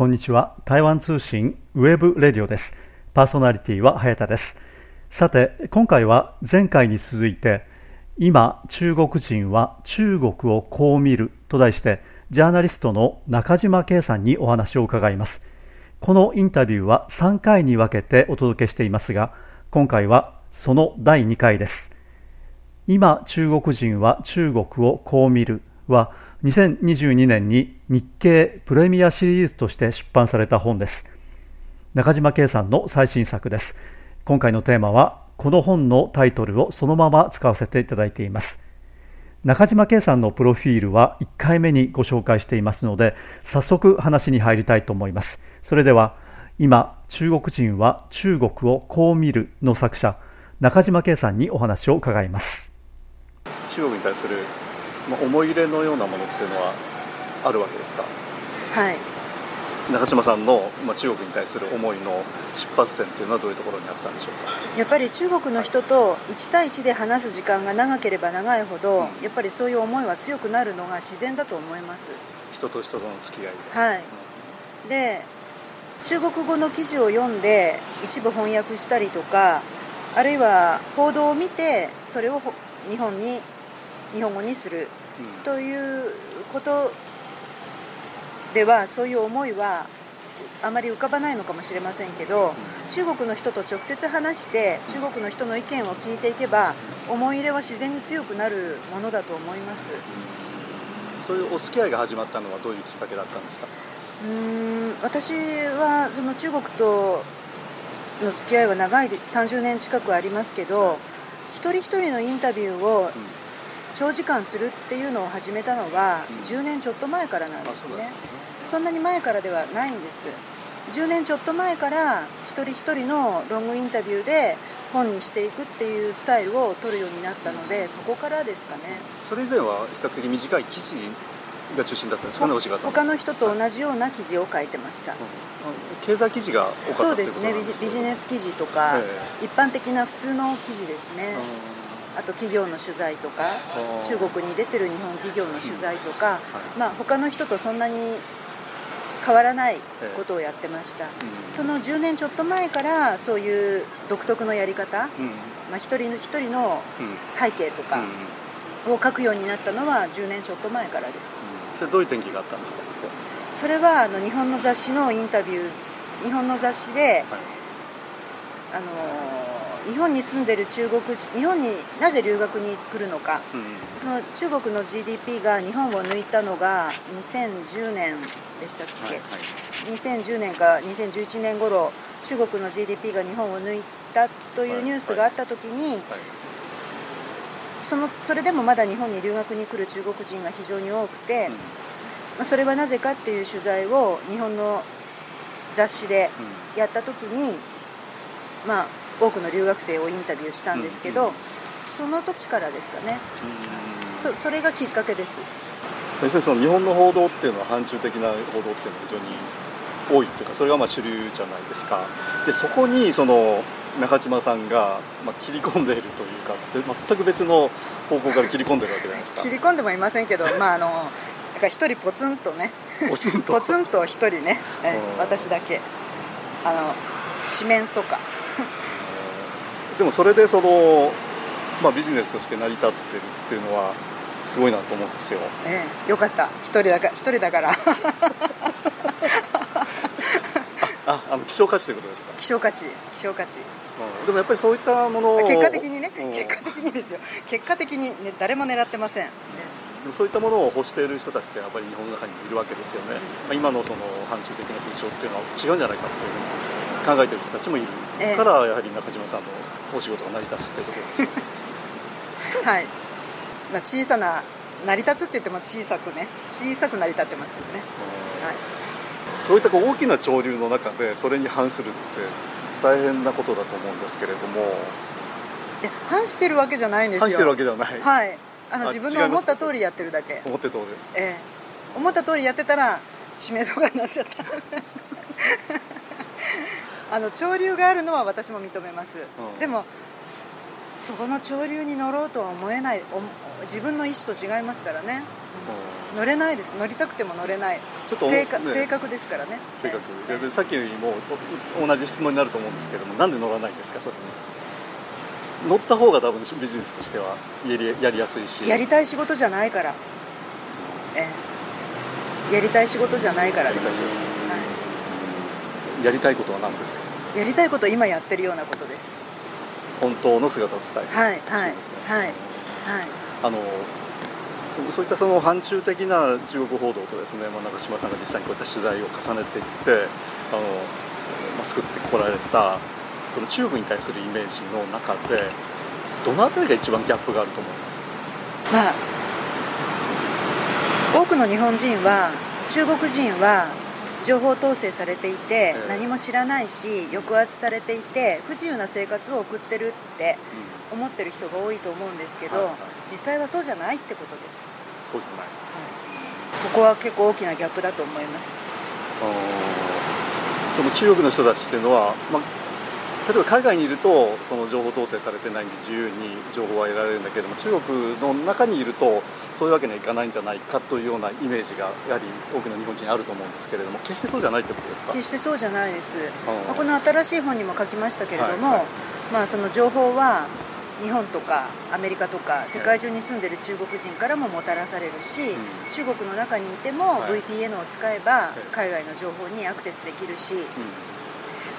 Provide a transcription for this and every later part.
こんにちは。台湾通信 webradio です。パーソナリティは早田です。さて今回は前回に続いて今中国人は中国をこう見ると題してジャーナリストの中島恵さんにお話を伺います。このインタビューは3回に分けてお届けしていますが今回はその第2回です。今中国人は中国をこう見るは2022年に日経プレミアシリーズとして出版された本です。中島圭さんの最新作です。今回のテーマはこの本のタイトルをそのまま使わせていただいています。中島圭さんのプロフィールは1回目にご紹介していますので早速話に入りたいと思います。それでは今中国人は中国をこう見るの作者中島圭さんにお話を伺います。中国に対する思い入れのようなものっていうのはあるわけですか？はい。中島さんの、まあ、中国に対する思いの出発点っていうのはどういうところにあったんでしょうか？やっぱり中国の人と1対1で話す時間が長ければ長いほど、うん、やっぱりそういう思いは強くなるのが自然だと思います。人と人との付き合いで。はい、うん、で中国語の記事を読んで一部翻訳したりとかあるいは報道を見てそれを日本に日本語にする。ということではそういう思いはあまり浮かばないのかもしれませんけど中国の人と直接話して中国の人の意見を聞いていけば思い入れは自然に強くなるものだと思います。そういうお付き合いが始まったのはどういうきっかけだったんですか？うん私はその中国との付き合いは長い30年近くありますけど一人一人のインタビューを長時間するっていうのを始めたのは10年ちょっと前からなんですね。そんなに前からではないんです。10年ちょっと前から一人一人のロングインタビューで本にしていくっていうスタイルを取るようになったのでそこからですかね。それ以前は比較的短い記事が中心だったんですか？ねお仕事他の人と同じような記事を書いてました、うん、経済記事が多かったそうですね。ビジネス記事とか、えー、一般的な普通の記事ですね、あと企業の取材とか中国に出てる日本企業の取材とか、まあ、他の人とそんなに変わらないことをやってました、その10年ちょっと前からそういう独特のやり方、まあ、一人の一人の背景とかを書くようになったのは10年ちょっと前からです、それどういう転機があったんですかそれはあの日本の雑誌のインタビュー日本の雑誌で、はい、あの日本に住んでる中国人日本になぜ留学に来るのか、うん、その中国の GDP が日本を抜いたのが2010年でしたっけ、はいはい、2010年か2011年頃中国の GDP が日本を抜いたというニュースがあった時に、そのそれでもまだ日本に留学に来る中国人が非常に多くて、うん、まあ、それはなぜかっていう取材を日本の雑誌でやった時に、まあ多くの留学生をインタビューしたんですけど、うんうん、その時からですかね、そそれがきっかけです。先生その日本の報道っていうのは反中的な報道っていうのは非常に多いというかそれがまあ主流じゃないですか。でそこにその中島さんが、まあ、切り込んでいるというか全く別の方向から切り込んでるわけじゃないですか。切り込んでもいませんけどまああの一人ポツンとねポツンと。一人ね私だけあの四面楚歌でもそれでその、まあ、ビジネスとして成り立ってるっていうのはすごいなと思うんですよ。ええ、よかった。一人だから一人だから。ああの希少価値ということですか？希少価値希少価値、うん、でもやっぱりそういったものを結果的にね、うん、結果的にですよ。結果的に、ね、誰も狙ってません、ね、でもそういったものを欲している人たちってやっぱり日本の中にもいるわけですよね、まあ、今のその反中的な風潮っていうのは違うんじゃないかっていうふうに考えている人たちもいる、ええ、からやはり中島さんのお仕事が成り立つっていうことです はい、まあ、小さな成り立つって言っても小さくね。小さく成り立ってますけどね、はい、そういったこう大きな潮流の中でそれに反するって大変なことだと思うんですけれども。いや反してるわけじゃないんですよ。反してるわけではない。はい。あの自分の思った通りやってるだけ。思って通り。ええ。思った通りやってたら締めそうがになっちゃったあの潮流があるのは私も認めます、うん、でもそこの潮流に乗ろうとは思えない。自分の意思と違いますからね、乗れないです。乗りたくても乗れない。ちょっと性格、ね、性格ですからね。性格、でさっきも同じ質問になると思うんですけどもなんで乗らないんですかそれに？乗った方が多分ビジネスとしてはやりやりやすいし。やりたい仕事じゃないから。ええ。やりたい仕事じゃないからです、はい、やりたいことは何ですか？やりたいこと今やってるようなことです。本当の姿を伝える。はいはいはいはい。あのそういったその反中的な中国報道とですね、まあ、中島さんが実際にこういった取材を重ねていってあの、まあ、作ってこられたその中国に対するイメージの中でどの辺りが一番ギャップがあると思います？まあ多くの日本人は中国人は情報統制されていて何も知らないし抑圧されていて不自由な生活を送ってるって思ってる人が多いと思うんですけど、実際はそうじゃないってことです。そうじゃない、はい、そこは結構大きなギャップだと思います。その中国の人たちっていうのは、まあ、例えば海外にいるとその情報統制されてないんで自由に情報は得られるんだけども中国の中にいるとそういうわけにはいかないんじゃないかというようなイメージがやはり多くの日本人にあると思うんですけれども決してそうじゃないってことですか？決してそうじゃないです、まあ、この新しい本にも書きましたけれども、はいはい、まあ、その情報は日本とかアメリカとか世界中に住んでる中国人からももたらされるし、中国の中にいても VPN を使えば海外の情報にアクセスできるし、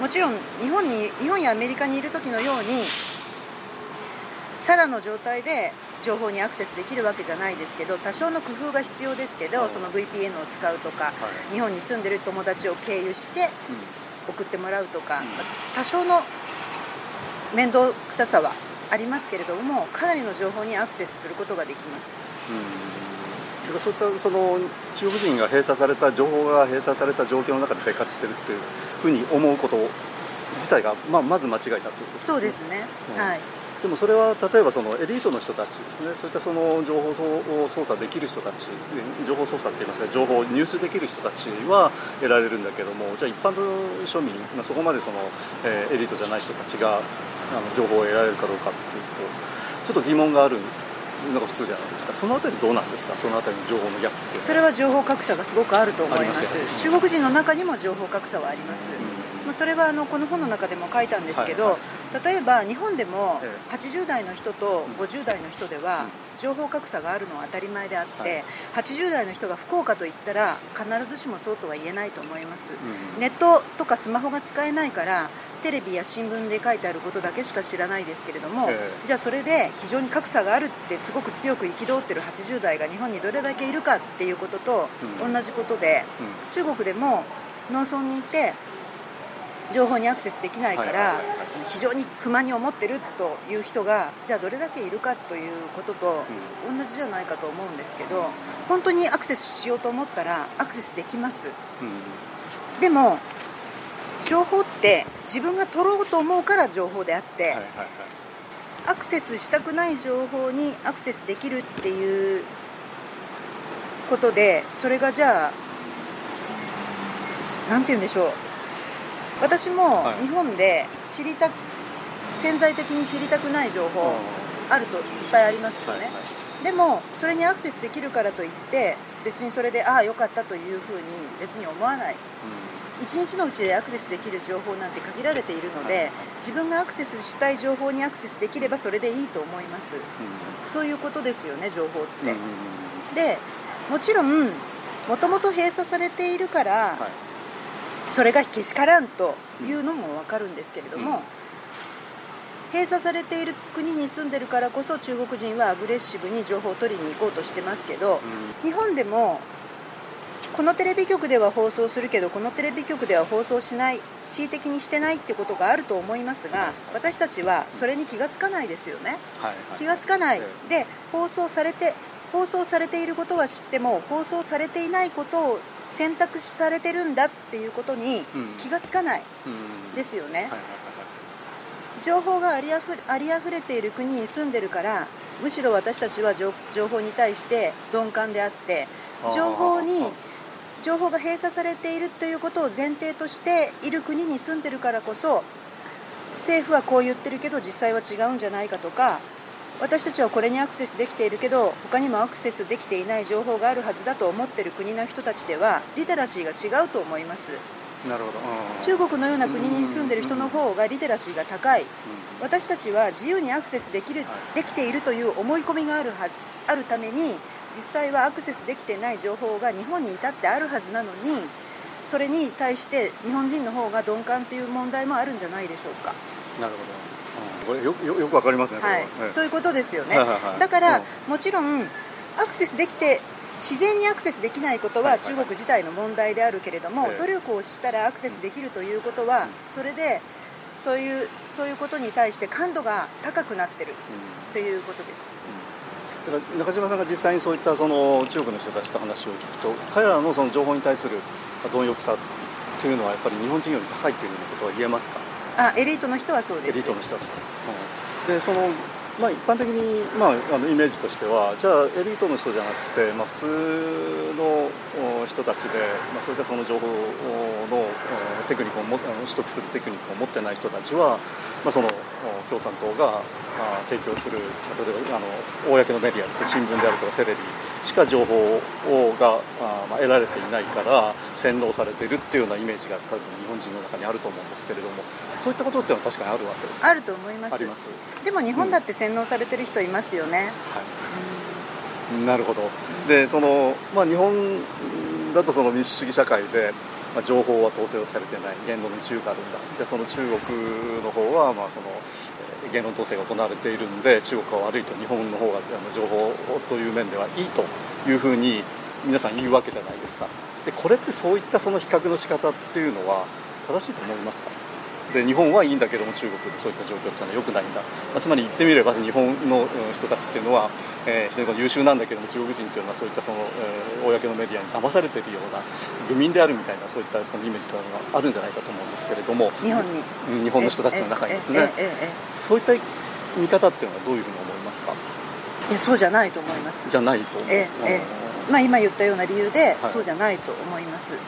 もちろん日本に日本やアメリカにいる時のようにさらの状態で情報にアクセスできるわけじゃないですけど多少の工夫が必要ですけど、その VPN を使うとか、日本に住んでる友達を経由して送ってもらうとか、多少の面倒くささはありますけれどもかなりの情報にアクセスすることができます。だからそういったその中国人が閉鎖された情報が閉鎖された状況の中で生活してるっていうふうに思うこと自体が、まあ、まず間違いだということですね。そうですね、うん、はい。でもそれは例えばそのエリートの人たちですね。そういったその情報を操作できる人たち情報操作って言いますか情報を入手できる人たちは得られるんだけどもじゃあ一般の庶民、まあ、そこまでその、えー、エリートじゃない人たちがあの情報を得られるかどうかっていうとちょっと疑問があるのが普通じゃないですか。そのあたりどうなんですか？そのあたりの情報のギャップっていうそれは情報格差がすごくあると思います。中国人の中にも情報格差はあります、うん、まあ、それはあのこの本の中でも書いたんですけど、はいはい、例えば日本でも80代の人と50代の人では情報格差があるのは当たり前であって、はい、80代の人が福岡と言ったら必ずしもそうとは言えないと思います、うん、ネットとかスマホが使えないからテレビや新聞で書いてあることだけしか知らないですけれども、じゃあそれで非常に格差があるってすごく強く憤ってる80代が日本にどれだけいるかっていうことと同じことで、中国でも農村にいて情報にアクセスできないから非常に不満に思ってるという人がじゃあどれだけいるかということと同じじゃないかと思うんですけど本当にアクセスしようと思ったらアクセスできます。でも情報って自分が取ろうと思うから情報であって、はいはいはい、アクセスしたくない情報にアクセスできるっていうことでそれがじゃあ何て言うんでしょう。私も日本で知りた、はい、潜在的に知りたくない情報あるといっぱいありますよね、はいはい、でもそれにアクセスできるからといって別にそれでああよかったというふうに別に思わない、うん1日のうちでアクセスできる情報なんて限られているので自分がアクセスしたい情報にアクセスできればそれでいいと思います、そういうことですよね情報って、でもちろんもともと閉鎖されているから、それがけしからんというのも分かるんですけれども、閉鎖されている国に住んでるからこそ中国人はアグレッシブに情報を取りに行こうとしてますけど、日本でもこのテレビ局では放送するけどこのテレビ局では放送しない恣意的にしてないってことがあると思いますが私たちはそれに気が付かないですよね、はいはい、気が付かない。で放送されて放送されていることは知っても放送されていないことを選択されてるんだっていうことに気が付かないですよね、情報がありあふありあふれている国に住んでるからむしろ私たちは情報に対して鈍感であって情報に情報が閉鎖されているということを前提としている国に住んでるからこそ政府はこう言ってるけど実際は違うんじゃないかとか私たちはこれにアクセスできているけど他にもアクセスできていない情報があるはずだと思っている国の人たちではリテラシーが違うと思います。なるほど、中国のような国に住んでいる人の方がリテラシーが高い。私たちは自由にアクセスできる、できているという思い込みがあるはあるために実際はアクセスできてない情報が日本に至ってあるはずなのにそれに対して日本人の方が鈍感という問題もあるんじゃないでしょうか。なるほど。これよよよくわかりますね、は。い、そういうことですよね、だから、もちろんアクセスできて自然にアクセスできないことは中国自体の問題であるけれども、努力をしたらアクセスできるということは、それでそういうそういうことに対して感度が高くなってるということです。中島さんが実際にそういったその中国の人たちと話を聞くと彼らのその情報に対する貪欲さというのはやっぱり日本人より高いというようなことは言えますか？あエリートの人はそうです。エリートの人はそう、うん、でそのまあ、一般的に、まあ、あのイメージとしてはじゃあエリートの人じゃなくて、まあ、普通の人たちで、まあ、そういったその情報のテクニックをも取得するテクニックを持ってない人たちは、まあ、その共産党が提供する例えばあの公のメディアですね。新聞であるとかテレビしか情報をがあ、まあ、得られていないから洗脳されているっていうようなイメージが多分日本人の中にあると思うんですけれどもそういったことっていうのは確かにあるわけですあると思います。でも日本だって洗脳されてる人いますよね、うん、はい、なるほど。でその、まあ、日本だとその民主主義社会でまあ、情報は統制をされてない。言論の自由があるんだ。じゃあその中国の方はまあその言論統制が行われているんで中国は悪いと。日本の方が情報という面ではいいというふうに皆さん言うわけじゃないですか。でこれってそういったその比較の仕方っていうのは正しいと思いますか？で日本はいいんだけども中国でそういった状況っていうのは良くないんだ、まあ、つまり言ってみれば日本の人たちっていうのは、えー、非常に優秀なんだけども中国人っていうのはそういったその、えー、公のメディアに騙されているような愚民であるみたいなそういったそのイメージというのがあるんじゃないかと思うんですけれども日本に。日本の人たちの中にですね。そういった見方っていうのはどういうふうに思いますか？いやそうじゃないと思います。じゃないとええ。まあ、今言ったような理由で、はい、そうじゃないと思います、うん、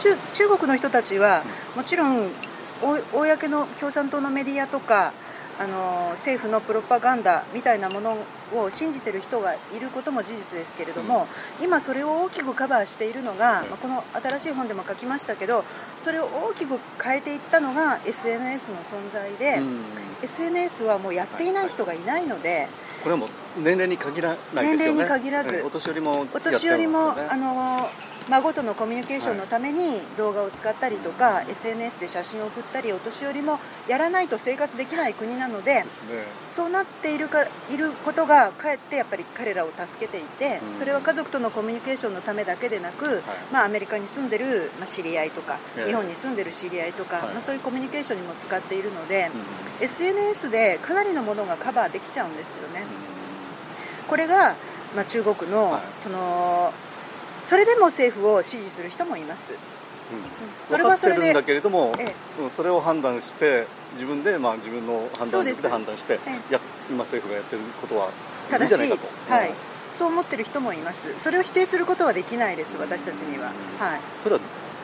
中中国の人たちはもちろん公の共産党のメディアとかあの政府のプロパガンダみたいなものを信じてる人がいることも事実ですけれども、うん、今それを大きくカバーしているのが、まあ、この新しい本でも書きましたけどそれを大きく変えていったのが SNS の存在で、うん、SNS はもうやっていない人がいないので、これはもう年齢に限らないですよね。年齢に限らず、お年寄りも、お年寄りもあの孫とのコミュニケーションのために動画を使ったりとか、はい、SNS で写真を送ったりお年寄りもやらないと生活できない国なので、ね、そうなっているかいることがかえってやっぱり彼らを助けていて、うん、それは家族とのコミュニケーションのためだけでなく、はい、まあ、アメリカに住んでる、まあ、知り合いとか、日本に住んでる知り合いとか、はい、まあ、そういうコミュニケーションにも使っているので、うん、SNS でかなりのものがカバーできちゃうんですよね。うん、これが、まあ、中国の、そのそれでも政府を支持する人もいます、うん、それはそれで分かってるんだけれども、ええ、それを判断して自分で、まあ、自分の判断して判断して、ええ、や今政府がやってることは正しい。はい、そう思ってる人もいます。それを否定することはできないです私たちには、はい、それは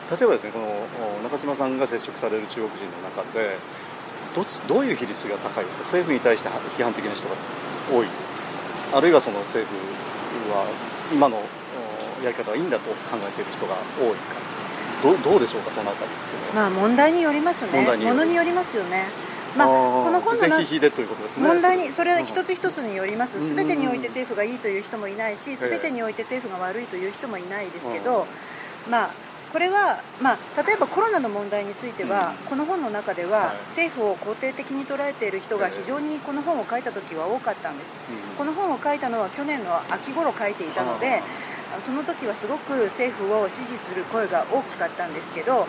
例えばですねこの中島さんが接触される中国人の中でどどういう比率が高いですか？政府に対して批判的な人が多い。あるいはその政府は今のやり方がいいんだと考えている人が多いか。どどうでしょうかそのあたりっていうのは。まあ問題によりますね。ものによりますよね。まあ、この本の問題にそれは一つ一つによります。すべてにおいて政府がいいという人もいないしすべてにおいて政府が悪いという人もいないですけど、まあこれは、まあ、例えばコロナの問題については、この本の中では、政府を肯定的に捉えている人が非常にこの本を書いた時は多かったんです、この本を書いたのは去年の秋頃書いていたのでその時はすごく政府を支持する声が大きかったんですけど、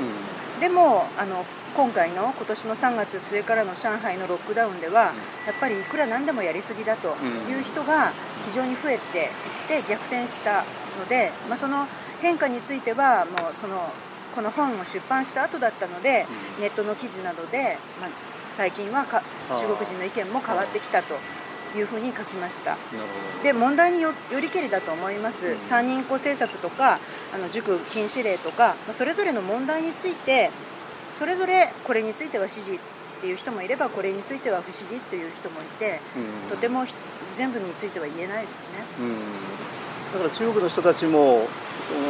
でもあの今回の今年の3月末からの上海のロックダウンでは、やっぱりいくらなんでもやりすぎだという人が非常に増えていって逆転したので、まあ、その変化についてはもうそのこの本を出版した後だったので、ネットの記事などで、まあ、最近は中国人の意見も変わってきたというふうに書きました。で問題によりけりだと思います、三人っ子政策とかあの塾禁止令とか、まあ、それぞれの問題についてそれぞれこれについては支持っていう人もいればこれについては不支持っていう人もいて、とても全部については言えないですね。だから中国の人たちもその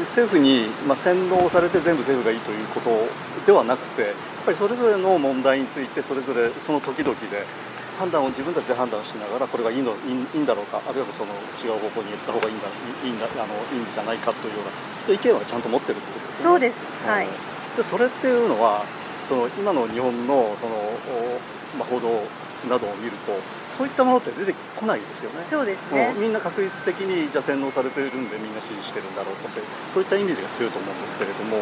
政府にまあ洗脳されて全部政府がいいということではなくてやっぱりそれぞれの問題についてそれぞれその時々で判断を自分たちで判断しながらこれがいいのいいんだろうかあるいはその違う方向に行った方がいいんだいいんだあのいいんじゃないかというようなそう意見はちゃんと持ってるってことですね。そうです、はい、でそれっていうのはその今の日本のその、まあ、報道などを見るとそういったものって出てこないですよね。そうですね。みんな確実的にじゃ洗脳されているんでみんな支持してるんだろうとそういったイメージが強いと思うんですけれども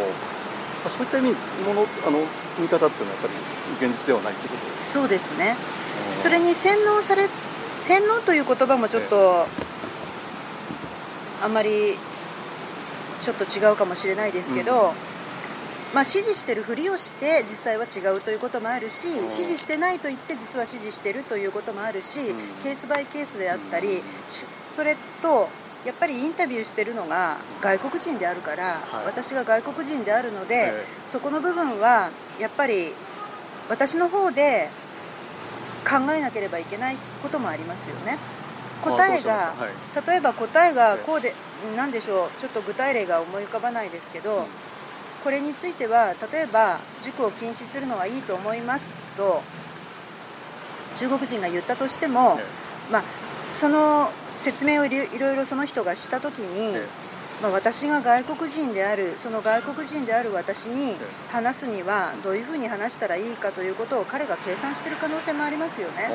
そういった意味ものあの見方っていうのはやっぱり現実ではないってことですそうですね、うん、それに洗脳され洗脳という言葉もちょっと、あんまりちょっと違うかもしれないですけど、うんまあ、支持してるふりをして実際は違うということもあるし支持してないと言って実は支持してるということもあるしケースバイケースであったりそれとやっぱりインタビューしてるのが外国人であるから、私が外国人であるので、そこの部分はやっぱり私の方で考えなければいけないこともありますよね。答えが、例えば答えがこうで何でしょうちょっと具体例が思い浮かばないですけど、これについては例えば塾を禁止するのはいいと思いますと中国人が言ったとしても、まあ、その説明をいろいろその人がした時に、まあ、私が外国人であるその外国人である私に話すにはどういうふうに話したらいいかということを彼が計算している可能性もありますよね。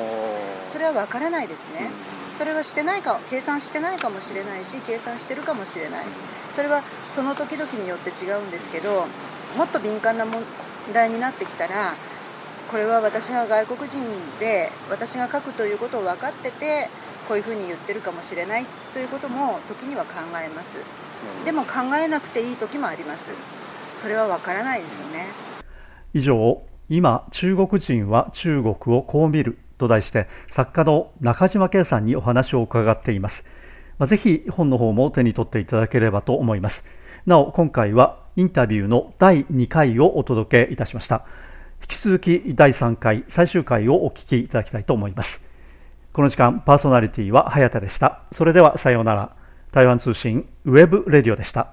それは分からないですね。それはしてないか計算してないかもしれないし計算してるかもしれない。それはその時々によって違うんですけどもっと敏感な問題になってきたらこれは私が外国人で私が書くということを分かっててこういうふうに言ってるかもしれないということも時には考えますでも考えなくていい時もあります。それは分からないですよね。以上今中国人は中国をこう見ると題して作家の中島圭さんにお話を伺っています、まあ、ぜひ本の方も手に取っていただければと思います。なお今回はインタビューの第2回をお届けいたしました。引き続き第3回最終回をお聞きいただきたいと思います。この時間パーソナリティは早田でした。それではさようなら。台湾通信 webradio でした。